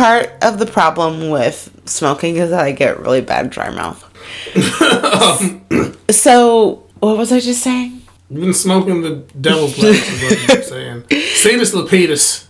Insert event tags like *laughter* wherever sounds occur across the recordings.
part of the problem with smoking is that I get really bad dry mouth. *laughs* so, what was I just saying? You've been smoking the devil's lettuce, is what you're saying. *laughs* Satus Lapidus.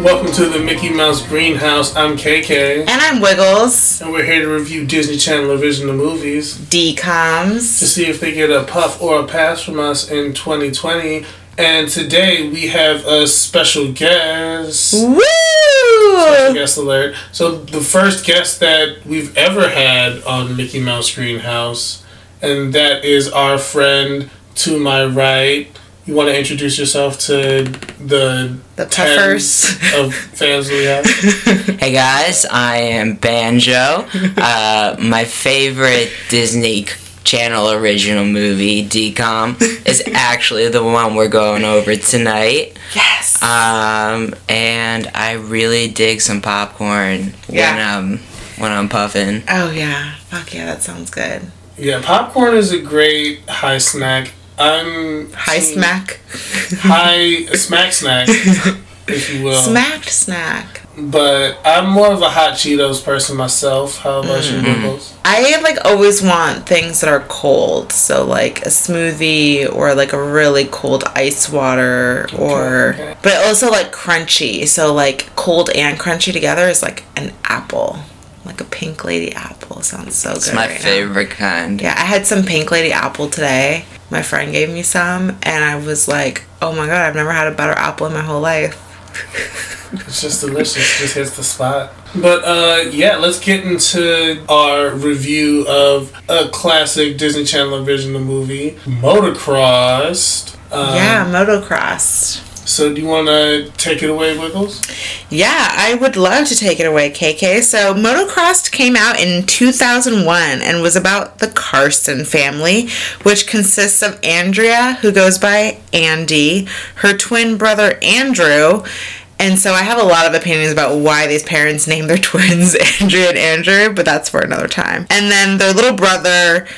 Welcome to the Mickey Mouse Greenhouse. I'm KK. And I'm Wiggles. And we're here to review Disney Channel original movies. DComs. To see if they get a puff or a pass from us in 2020. And today we have a special guest. Woo! Special guest alert. So the first guest that we've ever had on Mickey Mouse Greenhouse, and that is our friend to my right. You want to introduce yourself to the The tens puffers. of fans we have? *laughs* Hey guys, I am Banjo. *laughs* Uh, my favorite Disney Channel original movie, DCOM, is actually the one we're going over tonight. yes. Um, and I really dig some popcorn Yeah. when I'm when I'm puffing. oh, yeah. Fuck yeah, that sounds good. Yeah, popcorn is a great high snack. I'm High smack. high smack snack, *laughs* if you will. Smacked snack. But I'm more of a hot Cheetos person myself. How about Mm-hmm. you, Wiggles? I like always want things that are cold. So like a smoothie or like a really cold ice water or okay. but also like crunchy. So like cold and crunchy together is like an apple. Like a pink lady apple sounds so good. It's my right now. favorite kind. Yeah, I had some pink lady apple today. My friend gave me some and I was like, "Oh my god, I've never had a better apple in my whole life." *laughs* It's just delicious. Just hits the spot. But uh, yeah, let's get into our review of a classic Disney Channel original movie, Motocrossed. Um, yeah, motocross. So do you want to take it away, Wiggles? Yeah, I would love to take it away, KK. So, Motocross came out in 2001 and was about the Carson family, which consists of Andrea, who goes by Andy, her twin brother Andrew, and so I have a lot of opinions about why these parents named their *laughs* twins Andrea and Andrew, but that's for another time. And then their little brother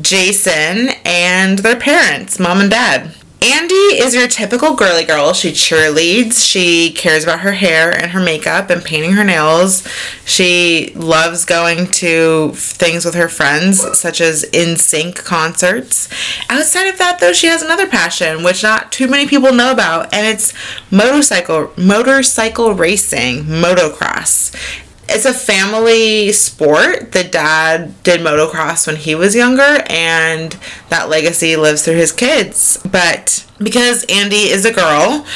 Jason and their parents, mom and dad. Andy is your typical girly girl. She cheerleads. She cares about her hair and her makeup and painting her nails. She loves going to things with her friends, such as NSYNC concerts. Outside of that, though, she has another passion, which not too many people know about, and it's motorcycle motorcycle racing, motocross it's a family sport. The dad did motocross when he was younger, and that legacy lives through his kids. But because Andy is a girl,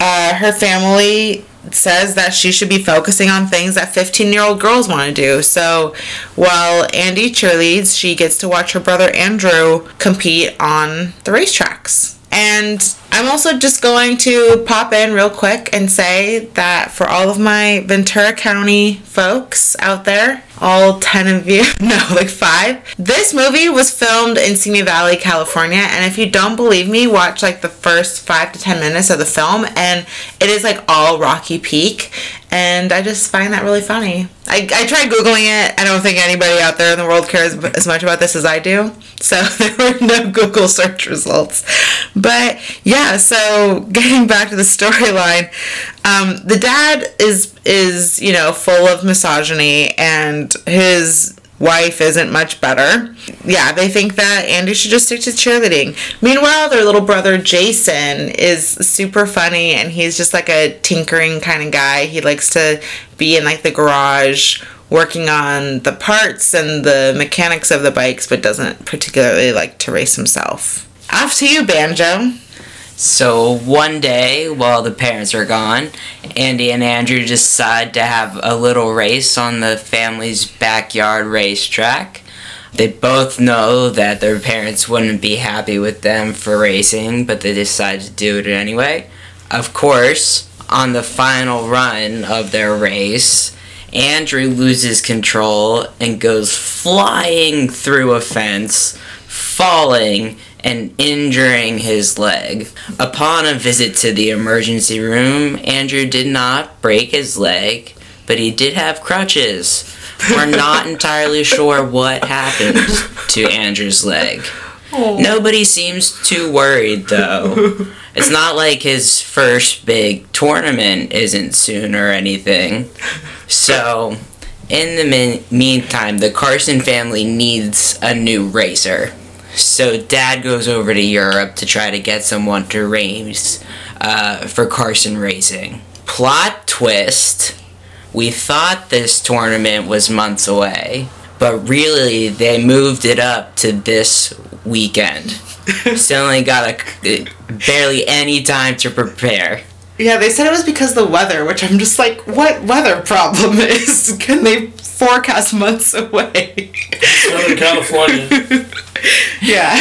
uh, her family says that she should be focusing on things that 15 year old girls want to do. So while Andy cheerleads, she gets to watch her brother Andrew compete on the racetracks. And I'm also just going to pop in real quick and say that for all of my Ventura County folks out there, all 10 of you, *laughs* no, like five, this movie was filmed in Simi Valley, California. And if you don't believe me, watch like the first five to 10 minutes of the film, and it is like all Rocky Peak. And I just find that really funny. I, I tried Googling it. I don't think anybody out there in the world cares as much about this as I do. So *laughs* there were no Google search results. But yeah, so *laughs* getting back to the storyline, um, the dad is is, you know, full of misogyny and his wife isn't much better. Yeah, they think that Andy should just stick to cheerleading. Meanwhile, their little brother Jason is super funny and he's just like a tinkering kind of guy. He likes to be in like the garage working on the parts and the mechanics of the bikes but doesn't particularly like to race himself. Off to you, Banjo. So one day, while the parents are gone, Andy and Andrew decide to have a little race on the family's backyard racetrack. They both know that their parents wouldn't be happy with them for racing, but they decide to do it anyway. Of course, on the final run of their race, Andrew loses control and goes flying through a fence, falling and injuring his leg. Upon a visit to the emergency room, Andrew did not break his leg, but he did have crutches. We're not *laughs* entirely sure what happened to Andrew's leg. Oh. Nobody seems too worried though. *laughs* It's not like his first big tournament isn't soon or anything. So, in the min- meantime, the Carson family needs a new racer. So, dad goes over to Europe to try to get someone to race uh, for Carson Racing. Plot twist we thought this tournament was months away, but really they moved it up to this weekend. *laughs* Still only got a, barely any time to prepare. Yeah, they said it was because of the weather, which I'm just like, what weather problem *laughs* is? Can they forecast months *laughs* away? Southern California. *laughs* yeah.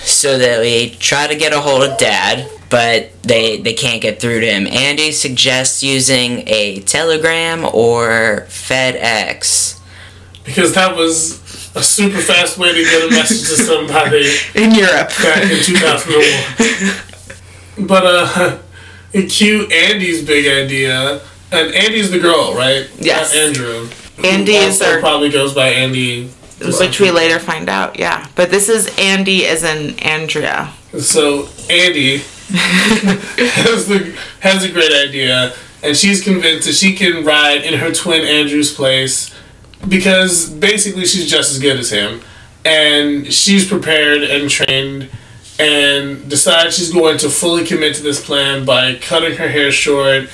So they try to get a hold of dad, but they they can't get through to him. Andy suggests using a telegram or FedEx. Because that was a super fast way to get a message to somebody *laughs* in Europe back in 2001. but uh, cue Andy's big idea, and Andy's the girl, right? Yes. Not Andrew. Andy is our probably goes by Andy. which we later find out. Yeah, but this is Andy as in Andrea. So Andy *laughs* has the has a great idea, and she's convinced that she can ride in her twin Andrew's place because basically she's just as good as him, and she's prepared and trained, and decides she's going to fully commit to this plan by cutting her hair short.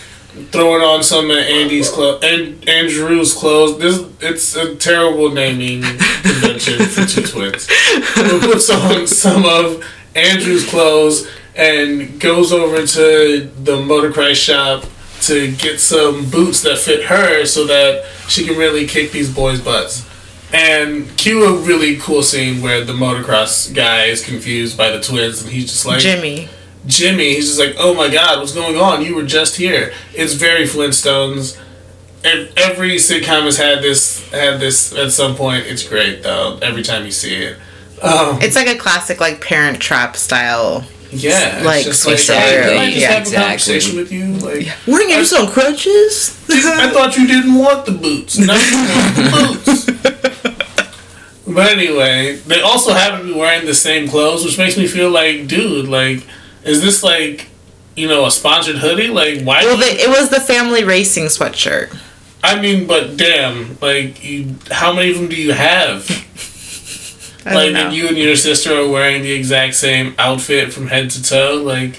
Throwing on some of Andy's clothes, and Andrew's clothes. This it's a terrible naming convention for two twins. Who Puts on some of Andrew's clothes and goes over to the motocross shop to get some boots that fit her so that she can really kick these boys' butts. And cue a really cool scene where the motocross guy is confused by the twins and he's just like Jimmy. Jimmy, he's just like, Oh my god, what's going on? You were just here. It's very Flintstones. Every sitcom has had this had this at some point. It's great though, every time you see it. Um, It's like a classic like Parent Trap style. Yeah, Like, just like, exactly, I just yeah, have exactly. a conversation with you? Like, Weren't you just on crutches? I thought you didn't want the boots. Now you want the boots. *laughs* But anyway, they also happen to be wearing the same clothes, which makes me feel like, dude, like, is this like, you know, a sponsored hoodie? Like, why? well, do they, it was the family racing sweatshirt. I mean, but damn, like, you, how many of them do you have? *laughs* I like, don't know. and you and your sister are wearing the exact same outfit from head to toe. Like,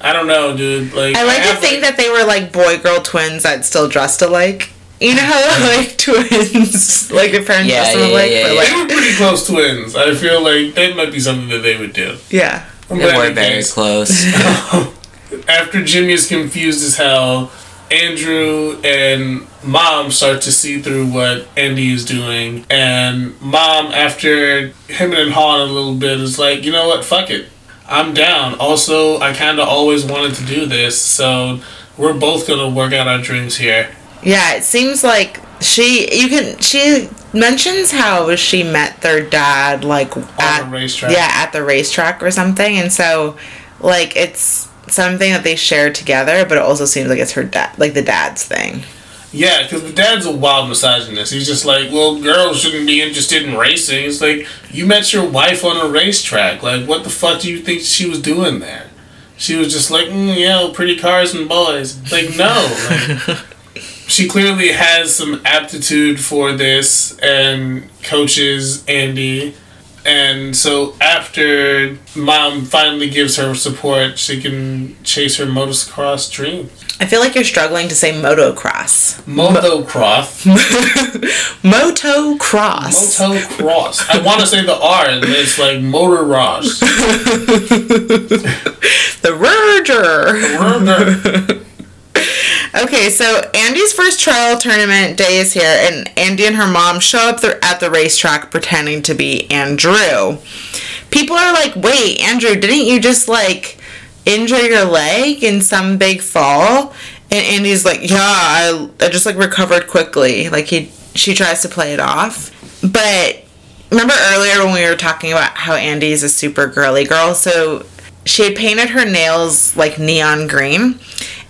I don't know, dude. Like, I like to have, think that they were like boy girl twins that still dressed alike. You know how *laughs* like twins, like their parents Yeah, dress yeah, alike, yeah, but like They were pretty close twins. I feel like that might be something that they would do. yeah. They were very close. *laughs* after Jimmy is confused as hell, Andrew and Mom start to see through what Andy is doing, and Mom, after him and hawing a little bit, is like, you know what, fuck it, I'm down. Also, I kind of always wanted to do this, so we're both gonna work out our dreams here. Yeah, it seems like she you can she mentions how she met their dad like at the racetrack. Yeah, at the racetrack or something, and so like it's something that they share together, but it also seems like it's her dad, like the dad's thing. Yeah, because the dad's a wild misogynist. He's just like, well, girls shouldn't be interested in racing. It's like, you met your wife on a racetrack. Like, what the fuck do you think she was doing there? She was just like, mm, yeah, pretty cars and boys. Like, no. Like, *laughs* she clearly has some aptitude for this and coaches Andy. And so after mom finally gives her support, she can chase her motocross dream. I feel like you're struggling to say motocross. Motocross. *laughs* Motocross. Motocross. I want to say the R, and it's like Motor Ross. *laughs* the Roger. *laughs* Okay, so Andy's first trial tournament day is here, and Andy and her mom show up there at the racetrack pretending to be Andrew. People are like, "Wait, Andrew, didn't you just like injure your leg in some big fall?" And Andy's like, "Yeah, I, I just like recovered quickly." Like he, she tries to play it off, but remember earlier when we were talking about how Andy's a super girly girl, so she had painted her nails like neon green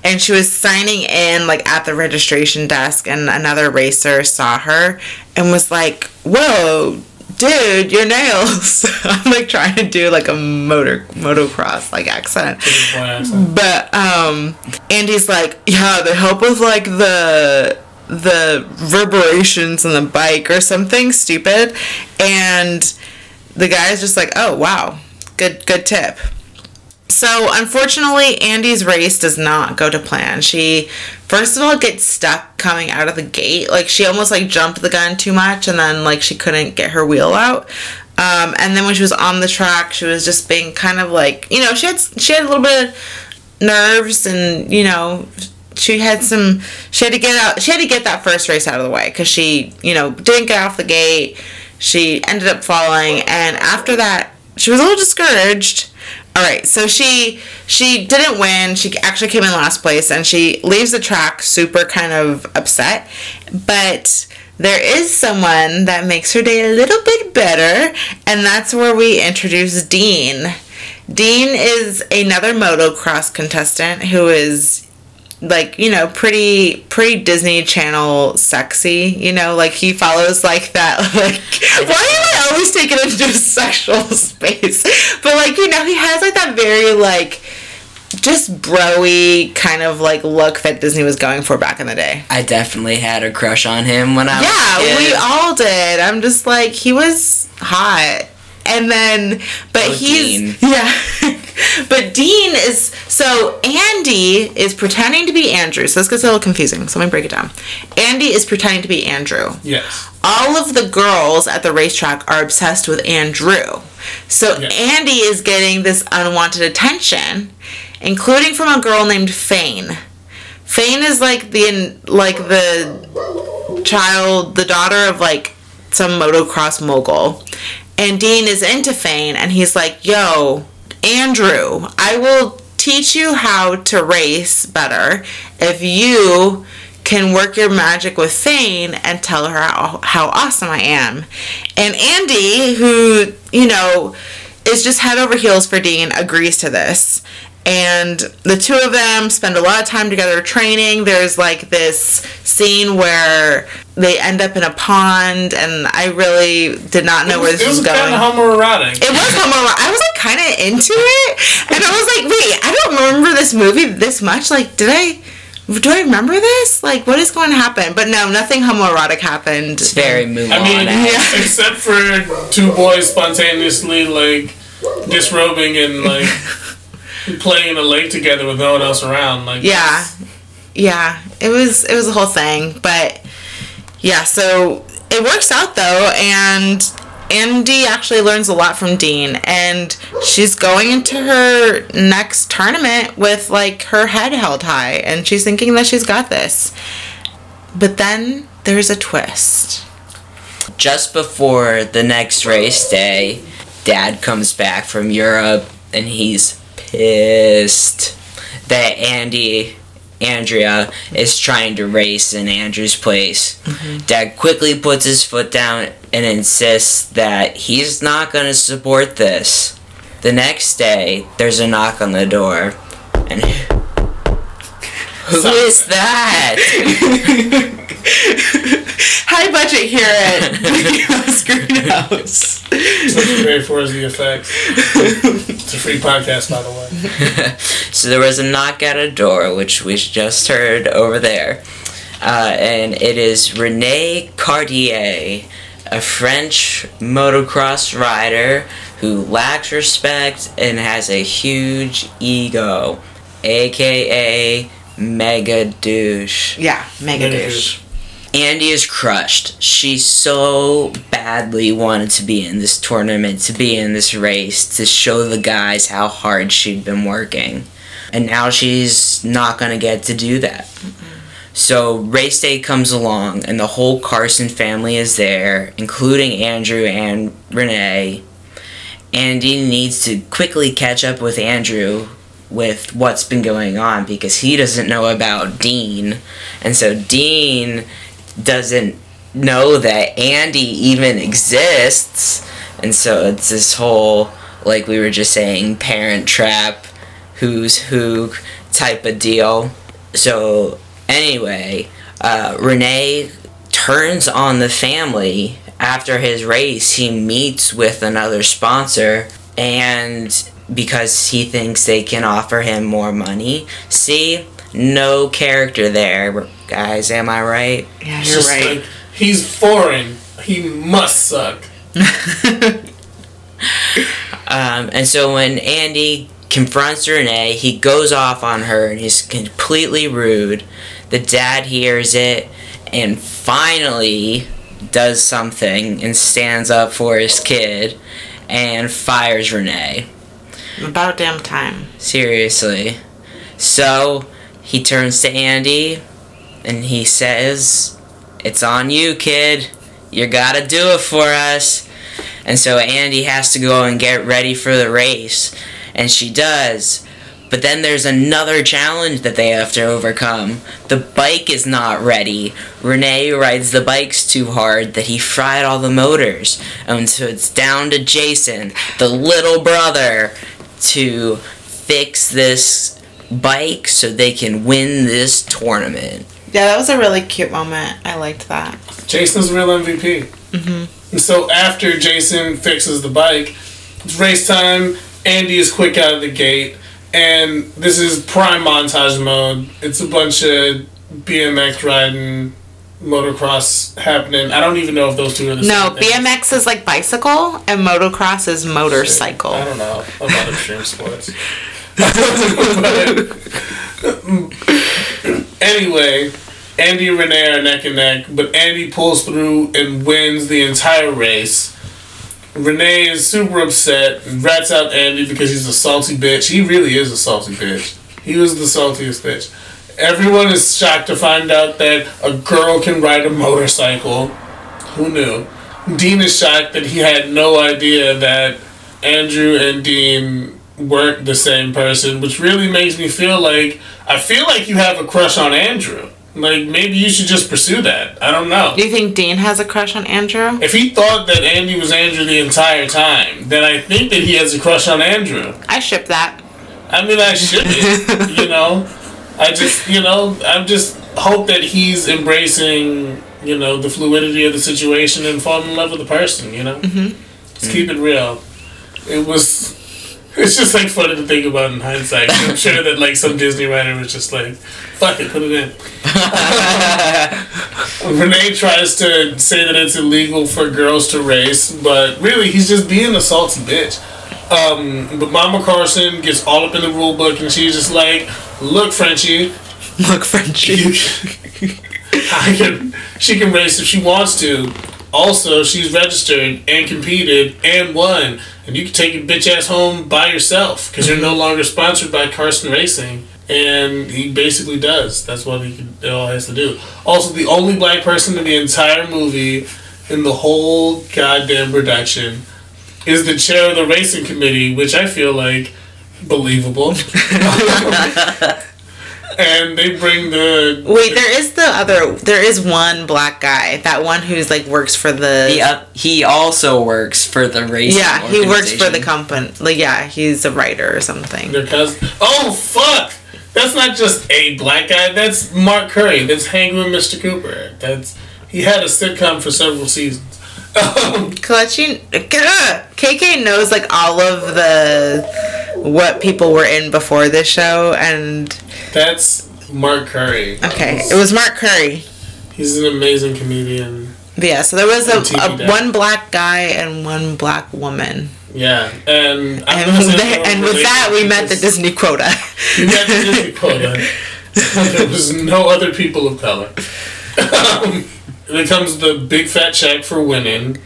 and she was signing in like at the registration desk and another racer saw her and was like whoa dude your nails. *laughs* I'm like trying to do like a motor motocross like accent. But um andy's like yeah they help with like the the reverberations on the bike or something stupid. And the guy's just like oh wow. Good good tip so unfortunately, Andy's race does not go to plan. She first of all gets stuck coming out of the gate. Like she almost like jumped the gun too much, and then like she couldn't get her wheel out. Um, and then when she was on the track, she was just being kind of like you know she had she had a little bit of nerves, and you know she had some she had to get out she had to get that first race out of the way because she you know didn't get off the gate. She ended up falling, and after that, she was a little discouraged all right, so she she didn't win. She actually came in last place, and she leaves the track super kind of upset. But there is someone that makes her day a little bit better, and that's where we introduce Dean. Dean is another motocross contestant who is like you know pretty pretty disney channel sexy you know like he follows like that *laughs* like why do i always take it into a sexual *laughs* space but like you know he has like that very like just broy kind of like look that Disney was going for back in the day. I definitely had a crush on him when I yeah, we all did. I'm just like he was hot and then but oh, he's Dean. *laughs* yeah *laughs* but dean is so andy is pretending to be andrew. So this gets a little confusing. So let me break it down. Andy is pretending to be andrew. Yes. All of the girls at the racetrack are obsessed with andrew. So yes. andy is getting this unwanted attention including from a girl named fane. Fane is like the like the child the daughter of like some motocross mogul. And Dean is into Fane and he's like, yo, Andrew, I will teach you how to race better if you can work your magic with Fane and tell her how, how awesome I am. And Andy, who, you know, is just head over heels for Dean, agrees to this and the two of them spend a lot of time together training. There's like this scene where they end up in a pond, and I really did not know was, where this was, was going. It was kind of homoerotic. It was homoerotic. I was like kind of into it, and I was like, wait, I don't remember this movie this much. Like, did I? do I remember this? Like, what is going to happen? But no, nothing homoerotic happened. It's very moving. I mean, yeah. except for two boys spontaneously like disrobing and like *laughs* playing in a lake together with no one else around. Like yeah, yeah. It was it was a whole thing, but yeah. So it works out though, and Andy actually learns a lot from Dean, and she's going into her next tournament with like her head held high, and she's thinking that she's got this. But then there's a twist. Just before the next race day, Dad comes back from Europe and he's pissed that Andy Andrea is trying to race in Andrew's place. Mm-hmm. Dad quickly puts his foot down and insists that he's not going to support this. The next day, there's a knock on the door, and *laughs* who Sorry. is that? *laughs* High budget here at *laughs* Screen House. Such great for the effects. It's a free podcast, by the way. *laughs* so there was a knock at a door, which we just heard over there. Uh, and it is Rene Cartier, a French motocross rider who lacks respect and has a huge ego, aka mega douche. Yeah, mega, mega douche. douche. Andy is crushed. She so badly wanted to be in this tournament, to be in this race, to show the guys how hard she'd been working. And now she's not going to get to do that. Mm-hmm. So race day comes along, and the whole Carson family is there, including Andrew and Rene. Andy needs to quickly catch up with Andrew, with what's been going on because he doesn't know about Dean. And so Dean doesn't know that Andy even exists. And so it's this whole, like we were just saying, parent trap, who's who type of deal. so anyway, uh, Rene turns on the family after his race. He meets with another sponsor and because he thinks they can offer him more money. See, no character there, guys. Am I right? Yeah, you're just right. like, he's foreign. He must suck. *laughs* Um, and so when Andy confronts Rene, he goes off on her and he's completely rude. The dad hears it and finally does something and stands up for his kid and fires Rene. About damn time. Seriously. So he turns to Andy and he says, It's on you, kid. You gotta do it for us. And so Andy has to go and get ready for the race. And she does. But then there's another challenge that they have to overcome. The bike is not ready. Rene rides the bikes too hard that he fried all the motors. And so it's down to Jason, the little brother, to fix this bike so they can win this tournament. Yeah, that was a really cute moment. I liked that. Jason's real MVP. Mm-hmm. And so after Jason fixes the bike, it's race time. Andy is quick out of the gate, and this is prime montage mode. It's a bunch of BMX riding, motocross happening. I don't even know if those two are the No, same. thing. BMX is like bicycle and motocross is motorcycle. I don't know about extreme sports. *laughs* *laughs* But- anyway, Andy and Rene are neck and neck, but Andy pulls through and wins the entire race. Rene is super upset and rats out Andy because he's a salty bitch. He really is a salty bitch. He was the saltiest bitch. Everyone is shocked to find out that a girl can ride a motorcycle. Who knew? Dean is shocked that he had no idea that Andrew and Dean weren't the same person, which really makes me feel like I feel like you have a crush on Andrew. Like maybe you should just pursue that. I don't know. Do you think Dean has a crush on Andrew? If he thought that Andy was Andrew the entire time, then I think that he has a crush on Andrew. I ship that. I mean, I shouldn't, *laughs* you know. I just, you know, I just hope that he's embracing, you know, the fluidity of the situation and falling in love with the person, you know. Mm-hmm. Let's keep it real. It was. *laughs* It's just like funny to think about in hindsight. I'm sure that like some Disney writer was just like, "Fuck it, put it in." *laughs* Rene tries to say that it's illegal for girls to race, but really he's just being a salty bitch. Um, but Mama Carson gets all up in the rule book and she's just like, "Look, Frenchie, Look, Frenchie. *laughs* I can, she can race if she wants to. Also, she's registered and competed and won, and you can take your bitch ass home by yourself because you're no mm-hmm. longer sponsored by Carson Racing." And he basically does. That's what he can, all has to do. Also, the only black person in the entire movie, in the whole goddamn production, is the chair of the racing committee, which I feel like believable. *laughs* *laughs* and they bring the Wait, there is the other. There is one black guy. That one who's like works for the. He, uh, he also works for the race. yeah, he works for the company. Like, yeah, he's a writer or something. their cousin. Oh fuck! That's not just a black guy. That's Mark Curry. That's hanging with Mr. Cooper. That's he had a sitcom for several seasons. *laughs* Kalechi, *laughs* KK knows like all of the what people were in before this show, and that's Mark Curry. okay, it was Mark Curry. He's an amazing comedian. But yeah, so there was a, a one black guy and one black woman, Yeah, and I'm and gonna say there- no and with that we met the. Disney quota. We met the Disney quota. *laughs* there was no other people of color. Um, then comes the big fat check for winning.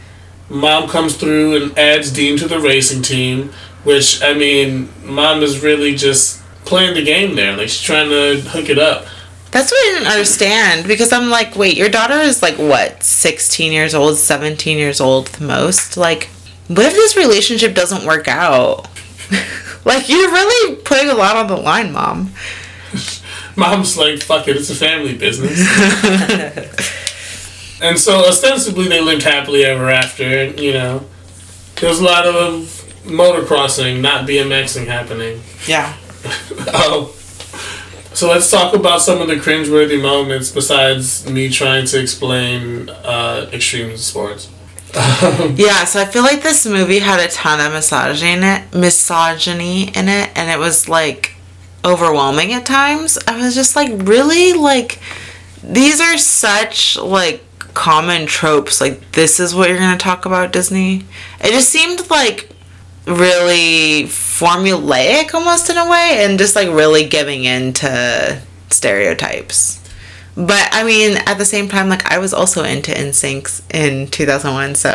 Mom comes through and adds Dean to the racing team, which I mean, Mom is really just playing the game there. Like she's trying to hook it up. That's what I didn't understand because I'm like, wait, your daughter is like what, 16 years old, 17 years old the most? Like, what if this relationship doesn't work out? *laughs* like, you're really putting a lot on the line, mom. *laughs* Mom's like, fuck it, it's a family business. *laughs* and so ostensibly they lived happily ever after, you know. There's a lot of motocrossing, not BMXing happening. Yeah. *laughs* Oh. So let's talk about some of the cringeworthy moments besides me trying to explain uh, extreme sports. *laughs* yeah, so I feel like this movie had a ton of misogyny in it, misogyny in it, and it was like overwhelming at times. I was just like, really, like these are such like common tropes. Like this is what you're gonna talk about Disney. It just seemed like really formulaic almost in a way, and just like really giving in to stereotypes. But I mean, at the same time, like I was also into NSYNC in 2001, so.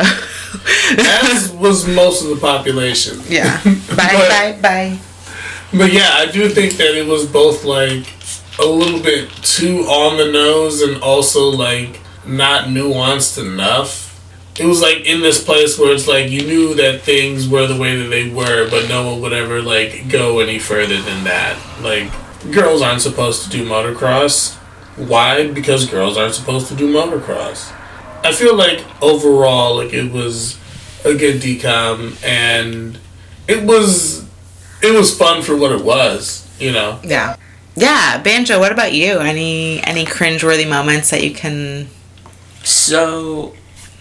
As was most of the population. Yeah. *laughs* Bye, but, bye, bye. But yeah, I do think that it was both like a little bit too on the nose and also like not nuanced enough. It was like in this place where it's like you knew that things were the way that they were, but no one would ever like go any further than that. Like girls aren't supposed to do motocross. Why? Because girls aren't supposed to do motocross. I feel like overall, like it was a good DCOM, and it was it was fun for what it was. You know. Yeah. Yeah, Banjo. What about you? Any any cringeworthy moments that you can? So,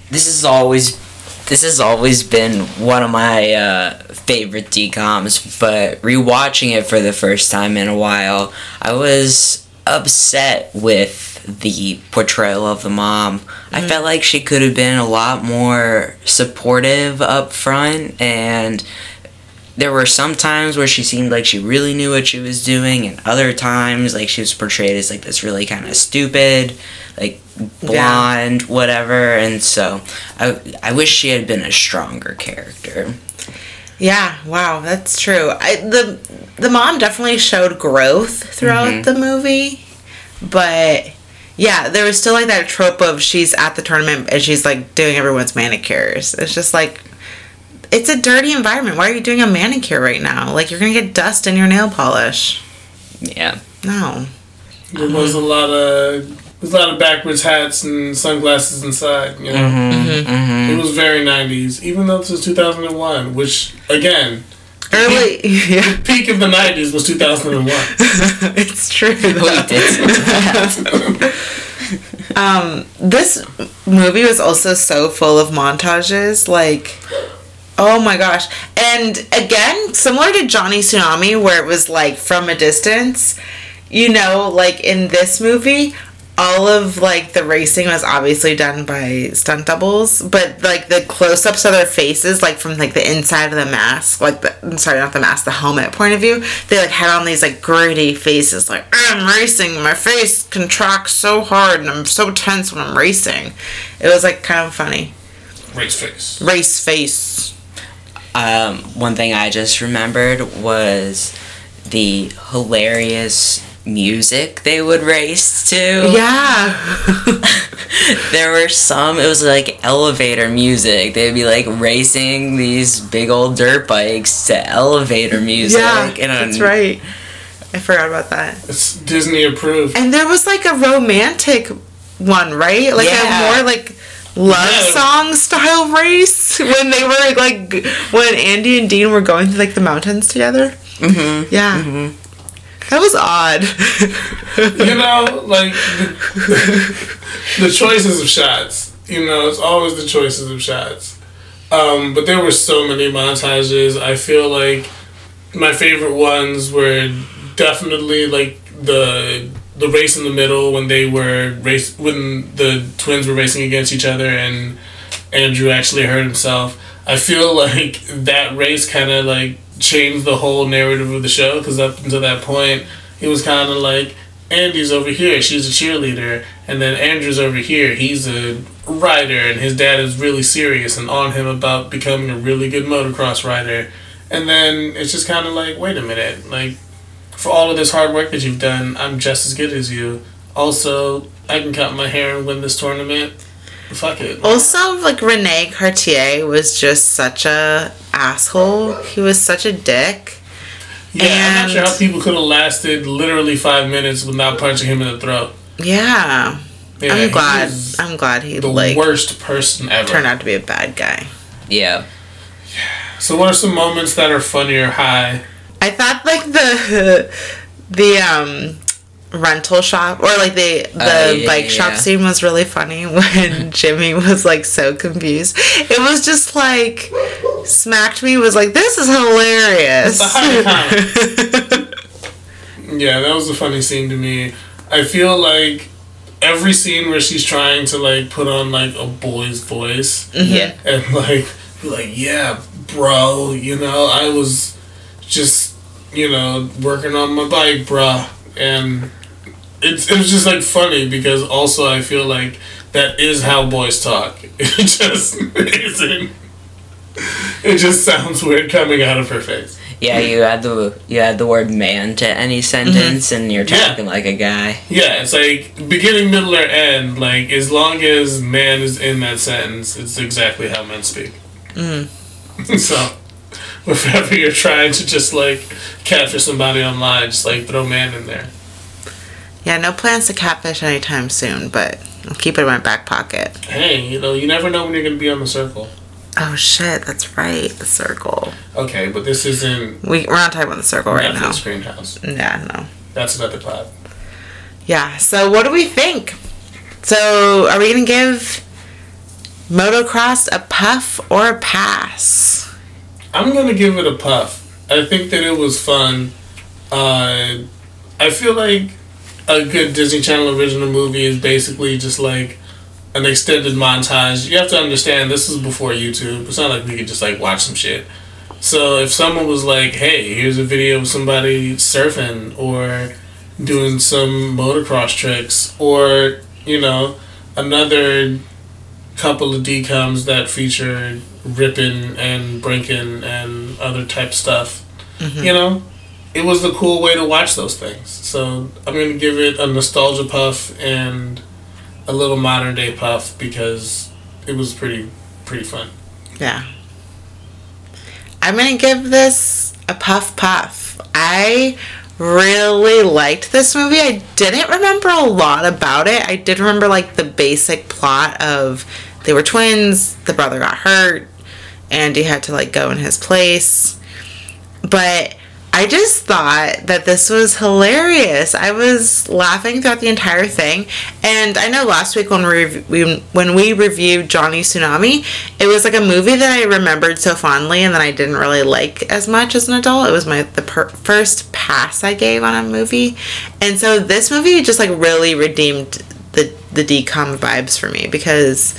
this has always this has always been one of my uh, favorite DCOMs, but rewatching it for the first time in a while, I was upset with the portrayal of the mom. Mm-hmm. I felt like she could have been a lot more supportive up front and there were some times where she seemed like she really knew what she was doing and other times like she was portrayed as like this really kind of stupid like blonde yeah. whatever and so I, I wish she had been a stronger character yeah wow that's true I, the the mom definitely showed growth throughout mm-hmm. the movie but yeah there was still like that trope of she's at the tournament and she's like doing everyone's manicures it's just like it's a dirty environment. Why are you doing a manicure right now? Like you're gonna get dust in your nail polish. Yeah. No. There was a lot of there's a lot of backwards hats and sunglasses inside. You know, mm-hmm, mm-hmm. mm-hmm. it was very '90s, even though this was 2001, which again. Early, peak, *laughs* yeah. The peak of the '90s was 2001. *laughs* it's true. *laughs* um, this movie was also so full of montages, like Oh my gosh. And again, similar to Johnny Tsunami, where it was like from a distance, you know, like in this movie, all of like the racing was obviously done by stunt doubles, but like the close ups of their faces, like from like the inside of the mask, like the sorry, not the mask, the helmet point of view, they like had on these like gritty faces, like I'm racing, my face contracts so hard and I'm so tense when I'm racing. It was like kind of funny. Race face. Race face. Um, one thing I just remembered was the hilarious music they would race to. Yeah. *laughs* there were some, it was like elevator music. They'd be like racing these big old dirt bikes to elevator music. Yeah, that's right. I forgot about that. It's Disney approved. And there was like a romantic one, right? Like yeah. a more like love yeah. song style race when they were like when Andy and Dean were going through like the mountains together. Mm-hmm. Yeah. Mm-hmm. That was odd. you know, like the, the, choices of shots. You know, it's always the choices of shots. Um, but there were so many montages. I feel like my favorite ones were definitely like the the race in the middle when they were race when the twins were racing against each other and Andrew actually hurt himself. I feel *laughs* like that race kind of like changed the whole narrative of the show because up until that point it was kind of like Andy's over here, she's a cheerleader, and then Andrew's over here, he's a rider, and his dad is really serious and on him about becoming a really good motocross rider. And then it's just kind of like, wait a minute, like for all of this hard work that you've done, I'm just as good as you. Also, I can cut my hair and win this tournament. Fuck it. Also, like Rene Cartier was just such a asshole. He was such a dick. Yeah, and I'm not sure how people could have lasted literally five minutes without punching him in the throat. Yeah. yeah I'm glad. I'm glad he the like worst person ever turned out to be a bad guy. Yeah. So, what are some moments that are funny or high? I thought like the *laughs* the um rental shop or like the the Oh, yeah, bike yeah, shop yeah. scene was really funny *laughs* when *laughs* Jimmy was like so confused. It was just like smacked me was like this is hilarious. Yeah, that was a funny scene to me. I feel like every scene where she's trying to like put on like a boy's voice Yeah. and like like, yeah, bro, you know, I was just, you know, working on my bike, bruh. And it's it was just like funny because also I feel like that is how boys talk. *laughs* It just isn't. It just sounds weird coming out of her face. Yeah, you add the you add the word man to any sentence, and you're Yeah. talking like a guy. Yeah, it's like beginning, middle, or end. Like as long as man is in that sentence, it's exactly how men speak. Mm. *laughs* so, *laughs* if ever you're trying to just like capture somebody online, just like throw man in there. Yeah, no plans to catfish anytime soon, but I'll keep it in my back pocket. Hey, you know, you never know when you're gonna be on the circle. Oh shit, that's right, the circle. Okay, but this isn't We, we're not talking about the circle right now. Netflix Greenhouse. Yeah, no. That's another pod. Yeah, so what do we think? So, are we to give motocross a puff or a pass? I'm gonna give it a puff. I think that it was fun. Uh, I feel like a good Disney Channel original movie is basically just like an extended montage. You have to understand this is before YouTube. It's not like we could just like watch some shit. So if someone was like, "Hey, here's a video of somebody surfing or doing some motocross tricks," or you know, another couple of DCOMs that feature ripping and breaking and other type stuff. Mm-hmm. You know, it was the cool way to watch those things. So I'm gonna give it a nostalgia puff and a little modern day puff because it was pretty pretty fun. Yeah. I'm going to give this a puff puff. I really liked this movie. I didn't remember a lot about it. I did remember like the basic plot of they were twins, the brother got hurt, Andy had to like go in his place. But I just thought that this was hilarious. I was laughing throughout the entire thing, and I know last week when we, we when we reviewed Johnny Tsunami, it was like a movie that I remembered so fondly, and then I didn't really like as much as an adult. It was my the per- first pass I gave on a movie, and so this movie just like really redeemed the the DCOM vibes for me because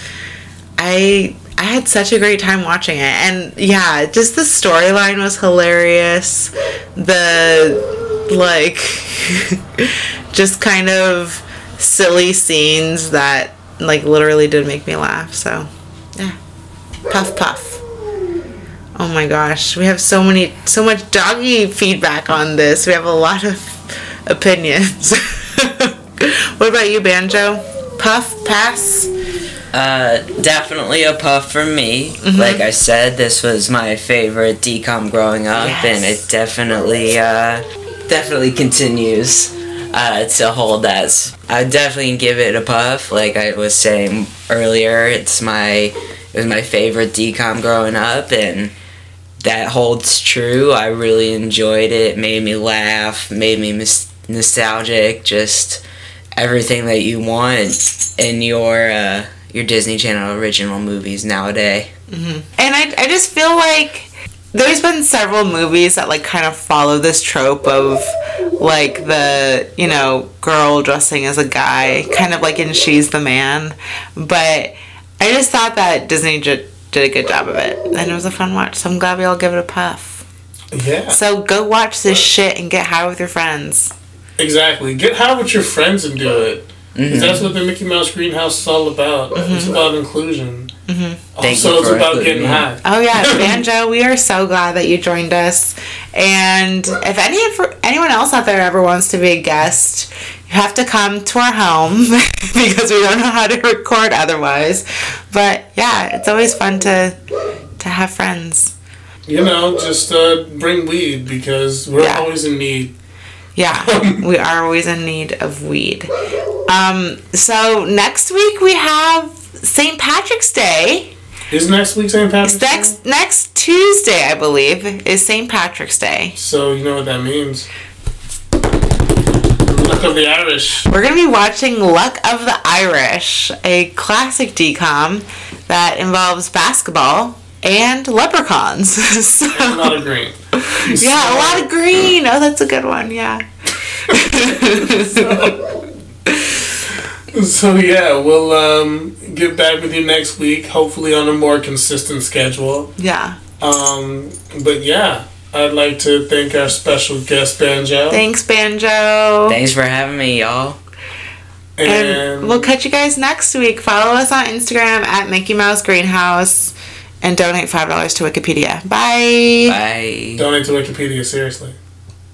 I I had such a great time watching it, and yeah, just the storyline was hilarious. The like, *laughs* just kind of silly scenes that like literally did make me laugh. So, yeah, puff puff. Oh my gosh, we have so many, so much doggy feedback on this. We have a lot of opinions. *laughs* what about you, Banjo? Puff, pass? Uh, definitely a puff for me. Mm-hmm. Like I said, this was my favorite DCOM growing up, and it definitely, uh, definitely continues uh, to hold that. I would definitely give it a puff. Like I was saying earlier, it's my it was my favorite DCOM growing up, and that holds true. I really enjoyed it. Made me laugh. Made me mis- nostalgic. Just everything that you want in your uh, your Disney Channel original movies nowadays. And I, I just feel like there's been several movies that like kind of follow this trope of like the you know girl dressing as a guy kind of like in she's the man. But i just thought that disney j- did a good job of it. And it was a fun watch. So i'm glad we all give it a puff. Yeah, so go watch this shit and get high with your friends exactly. Get high with your friends and do it. 'Cause That's mm-hmm. what the Mickey Mouse Greenhouse is all about. It's mm-hmm. about inclusion. Mm-hmm. Thank Also, you it's for about including getting me. high. Oh yeah, *laughs* Banjo, we are so glad that you joined us. And if any anyone else out there ever wants to be a guest, you have to come to our home *laughs* because we don't know how to record otherwise. But yeah, it's always fun to to have friends. You know, just uh, bring weed because we're Yeah. always in need. Yeah, we are always in need of weed. Um, so next week we have St. Patrick's Day. Is next week St. Patrick's Day? Next next Tuesday, I believe, is St. Patrick's Day. So you know what that means. Luck of the Irish. We're going to be watching Luck of the Irish, a classic DCOM that involves basketball and leprechauns. *laughs* so, And a lot of green. *laughs* yeah, a lot of green. Oh, that's a good one. Yeah. *laughs* So yeah, we'll um, get back with you next week, hopefully on a more consistent schedule. yeah. Um, but yeah, I'd like to thank our special guest Banjo. Thanks, Banjo. Thanks for having me, y'all. And and we'll catch you guys next week. Follow us on Instagram at Mickey Mouse Greenhouse and donate $5 to Wikipedia. Bye. Bye. donate to Wikipedia seriously.